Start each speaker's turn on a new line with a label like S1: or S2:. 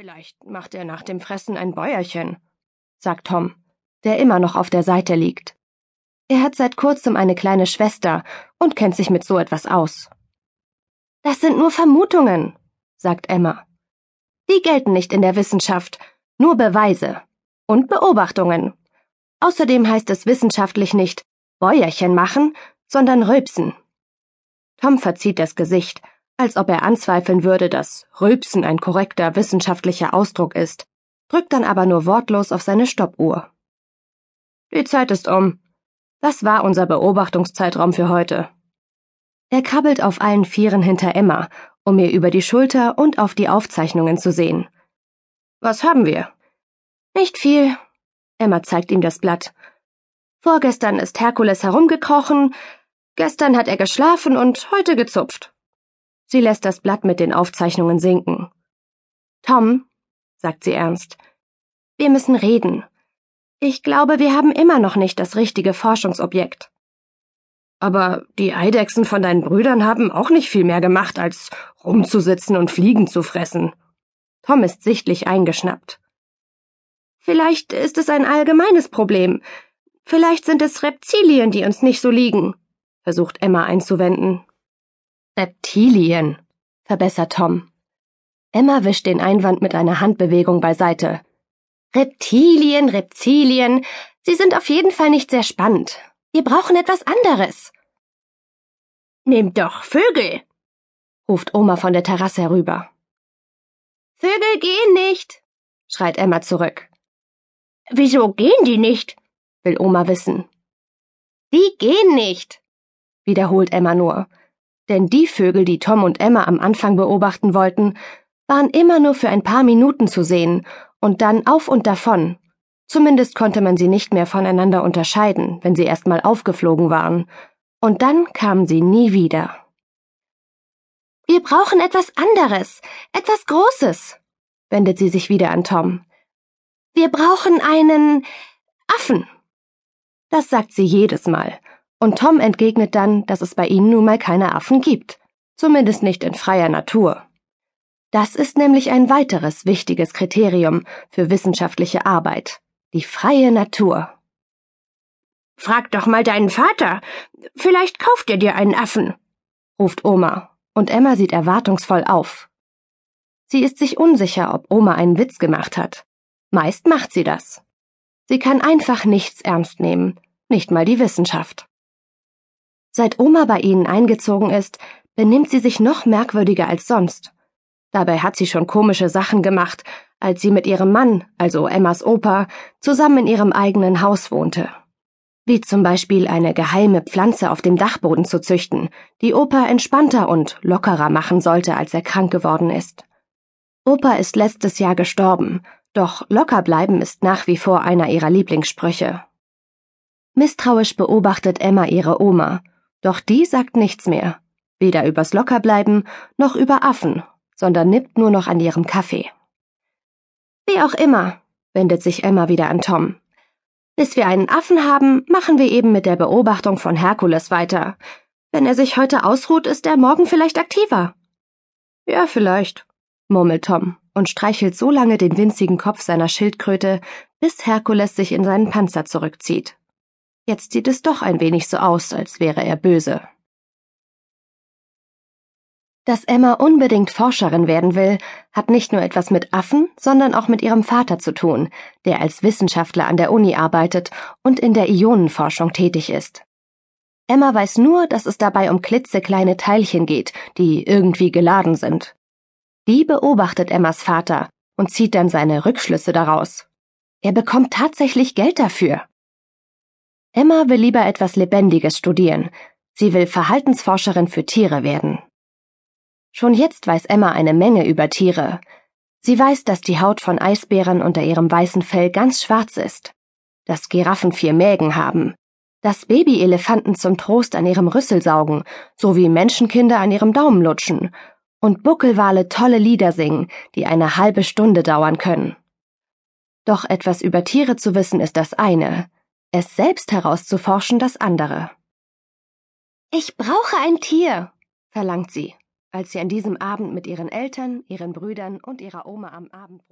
S1: Vielleicht macht er nach dem Fressen ein Bäuerchen, sagt Tom, der immer noch auf der Seite liegt. Er hat seit kurzem eine kleine Schwester und kennt sich mit so etwas aus. Das sind nur Vermutungen, sagt Emma. Die gelten nicht in der Wissenschaft, nur Beweise und Beobachtungen. Außerdem heißt es wissenschaftlich nicht Bäuerchen machen, sondern rülpsen. Tom verzieht das Gesicht, als ob er anzweifeln würde, dass Rülpsen ein korrekter wissenschaftlicher Ausdruck ist, drückt dann aber nur wortlos auf seine Stoppuhr. Die Zeit ist um. Das war unser Beobachtungszeitraum für heute. Er krabbelt auf allen Vieren hinter Emma, um ihr über die Schulter und auf die Aufzeichnungen zu sehen. Was haben wir? Nicht viel. Emma zeigt ihm das Blatt. Vorgestern ist Herkules herumgekrochen, gestern hat er geschlafen und heute gezupft. Sie lässt das Blatt mit den Aufzeichnungen sinken. Tom, sagt sie ernst, wir müssen reden. Ich glaube, wir haben immer noch nicht das richtige Forschungsobjekt. Aber die Eidechsen von deinen Brüdern haben auch nicht viel mehr gemacht, als rumzusitzen und Fliegen zu fressen. Tom ist sichtlich eingeschnappt. Vielleicht ist es ein allgemeines Problem. Vielleicht sind es Reptilien, die uns nicht so liegen, versucht Emma einzuwenden. Reptilien, verbessert Tom. Emma wischt den Einwand mit einer Handbewegung beiseite. Reptilien, Reptilien, sie sind auf jeden Fall nicht sehr spannend. Wir brauchen etwas anderes. Nehmt doch Vögel, ruft Oma von der Terrasse herüber. Vögel gehen nicht, schreit Emma zurück. Wieso gehen die nicht? will Oma wissen. Die gehen nicht, wiederholt Emma nur denn die Vögel, die Tom und Emma am Anfang beobachten wollten, waren immer nur für ein paar Minuten zu sehen und dann auf und davon. Zumindest konnte man sie nicht mehr voneinander unterscheiden, wenn sie erst mal aufgeflogen waren. Und dann kamen sie nie wieder. Wir brauchen etwas anderes, etwas Großes, wendet sie sich wieder an Tom. Wir brauchen einen Affen. Das sagt sie jedes Mal, und Tom entgegnet dann, dass es bei ihnen nun mal keine Affen gibt, zumindest nicht in freier Natur. Das ist nämlich ein weiteres wichtiges Kriterium für wissenschaftliche Arbeit, die freie Natur. Frag doch mal deinen Vater, vielleicht kauft er dir einen Affen, ruft Oma, und Emma sieht erwartungsvoll auf. Sie ist sich unsicher, ob Oma einen Witz gemacht hat. Meist macht sie das. Sie kann einfach nichts ernst nehmen, nicht mal die Wissenschaft. Seit Oma bei ihnen eingezogen ist, benimmt sie sich noch merkwürdiger als sonst. Dabei hat sie schon komische Sachen gemacht, als sie mit ihrem Mann, also Emmas Opa, zusammen in ihrem eigenen Haus wohnte. Wie zum Beispiel eine geheime Pflanze auf dem Dachboden zu züchten, die Opa entspannter und lockerer machen sollte, als er krank geworden ist. Opa ist letztes Jahr gestorben, doch locker bleiben ist nach wie vor einer ihrer Lieblingssprüche. Misstrauisch beobachtet Emma ihre Oma, doch die sagt nichts mehr, weder übers Lockerbleiben noch über Affen, sondern nippt nur noch an ihrem Kaffee. Wie auch immer, wendet sich Emma wieder an Tom. Bis wir einen Affen haben, machen wir eben mit der Beobachtung von Herkules weiter. Wenn er sich heute ausruht, ist er morgen vielleicht aktiver. Ja, vielleicht, murmelt Tom und streichelt so lange den winzigen Kopf seiner Schildkröte, bis Herkules sich in seinen Panzer zurückzieht. Jetzt sieht es doch ein wenig so aus, als wäre er böse. Dass Emma unbedingt Forscherin werden will, hat nicht nur etwas mit Affen, sondern auch mit ihrem Vater zu tun, der als Wissenschaftler an der Uni arbeitet und in der Ionenforschung tätig ist. Emma weiß nur, dass es dabei um klitzekleine Teilchen geht, die irgendwie geladen sind. Die beobachtet Emmas Vater und zieht dann seine Rückschlüsse daraus. Er bekommt tatsächlich Geld dafür. Emma will lieber etwas Lebendiges studieren. Sie will Verhaltensforscherin für Tiere werden. Schon jetzt weiß Emma eine Menge über Tiere. Sie weiß, dass die Haut von Eisbären unter ihrem weißen Fell ganz schwarz ist, dass Giraffen vier Mägen haben, dass Babyelefanten zum Trost an ihrem Rüssel saugen, sowie Menschenkinder an ihrem Daumen lutschen und Buckelwale tolle Lieder singen, die eine halbe Stunde dauern können. Doch etwas über Tiere zu wissen ist das eine, es selbst herauszuforschen das andere. Ich brauche ein Tier, verlangt sie, als sie an diesem Abend mit ihren Eltern, ihren Brüdern und ihrer Oma am Abendbrot